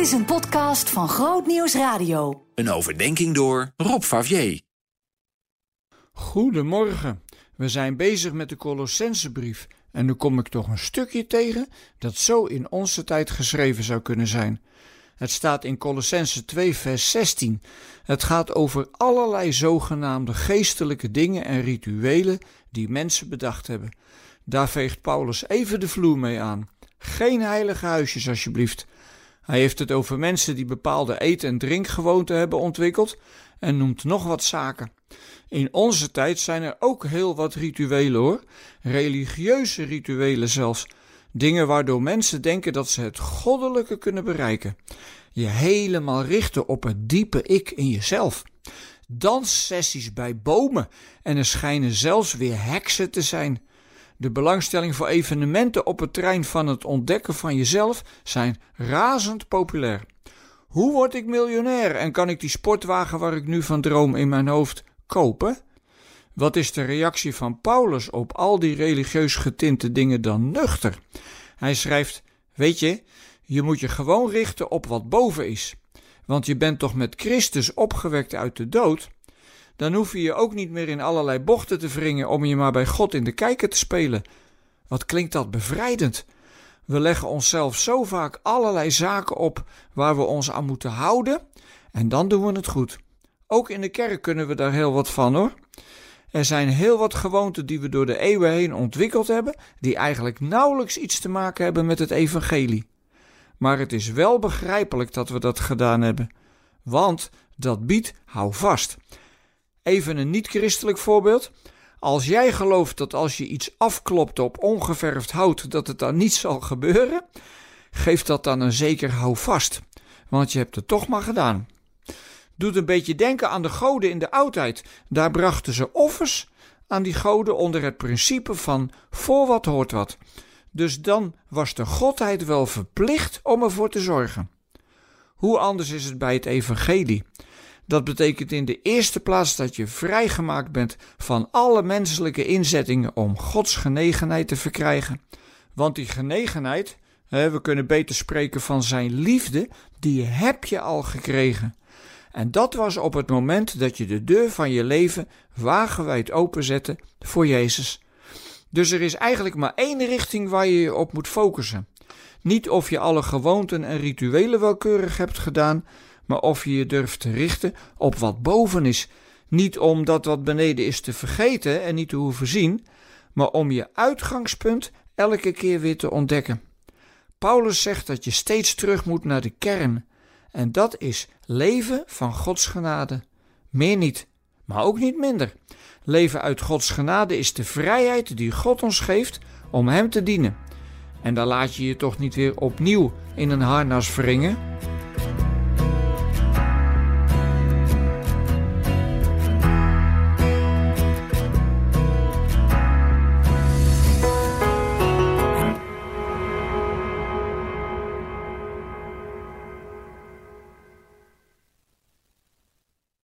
Dit is een podcast van Groot Nieuws Radio. Een overdenking door Rob Favier. Goedemorgen. We zijn bezig met de Colossensebrief en nu kom ik toch een stukje tegen dat zo in onze tijd geschreven zou kunnen zijn. Het staat in Colossense 2 vers 16. Het gaat over allerlei zogenaamde geestelijke dingen en rituelen die mensen bedacht hebben. Daar veegt Paulus even de vloer mee aan. Geen heilige huisjes alsjeblieft. Hij heeft het over mensen die bepaalde eten- en drinkgewoonten hebben ontwikkeld en noemt nog wat zaken. In onze tijd zijn er ook heel wat rituelen hoor, religieuze rituelen zelfs. Dingen waardoor mensen denken dat ze het goddelijke kunnen bereiken. Je helemaal richten op het diepe ik in jezelf. Danssessies bij bomen en er schijnen zelfs weer heksen te zijn. De belangstelling voor evenementen op het terrein van het ontdekken van jezelf zijn razend populair. Hoe word ik miljonair en kan ik die sportwagen waar ik nu van droom in mijn hoofd kopen? Wat is de reactie van Paulus op al die religieus getinte dingen dan nuchter? Hij schrijft: Weet je, je moet je gewoon richten op wat boven is. Want je bent toch met Christus opgewekt uit de dood? Dan hoef je je ook niet meer in allerlei bochten te wringen om je maar bij God in de kijker te spelen. Wat klinkt dat bevrijdend? We leggen onszelf zo vaak allerlei zaken op waar we ons aan moeten houden en dan doen we het goed. Ook in de kerk kunnen we daar heel wat van hoor. Er zijn heel wat gewoonten die we door de eeuwen heen ontwikkeld hebben, die eigenlijk nauwelijks iets te maken hebben met het evangelie. Maar het is wel begrijpelijk dat we dat gedaan hebben, want dat biedt hou vast. Even een niet-christelijk voorbeeld. Als jij gelooft dat als je iets afklopt op ongeverfd hout, dat het dan niet zal gebeuren, geef dat dan een zeker houvast, want je hebt het toch maar gedaan. Doet een beetje denken aan de goden in de oudheid. Daar brachten ze offers aan die goden onder het principe van voor wat hoort wat. Dus dan was de godheid wel verplicht om ervoor te zorgen. Hoe anders is het bij het evangelie? Dat betekent in de eerste plaats dat je vrijgemaakt bent van alle menselijke inzettingen om Gods genegenheid te verkrijgen. Want die genegenheid, we kunnen beter spreken van zijn liefde, die heb je al gekregen. En dat was op het moment dat je de deur van je leven wagenwijd openzette voor Jezus. Dus er is eigenlijk maar één richting waar je je op moet focussen. Niet of je alle gewoonten en rituelen welkeurig hebt gedaan, maar of je je durft te richten op wat boven is. Niet om dat wat beneden is te vergeten en niet te hoeven zien, maar om je uitgangspunt elke keer weer te ontdekken. Paulus zegt dat je steeds terug moet naar de kern. En dat is leven van Gods genade. Meer niet, maar ook niet minder. Leven uit Gods genade is de vrijheid die God ons geeft om Hem te dienen. En daar laat je je toch niet weer opnieuw in een harnas wringen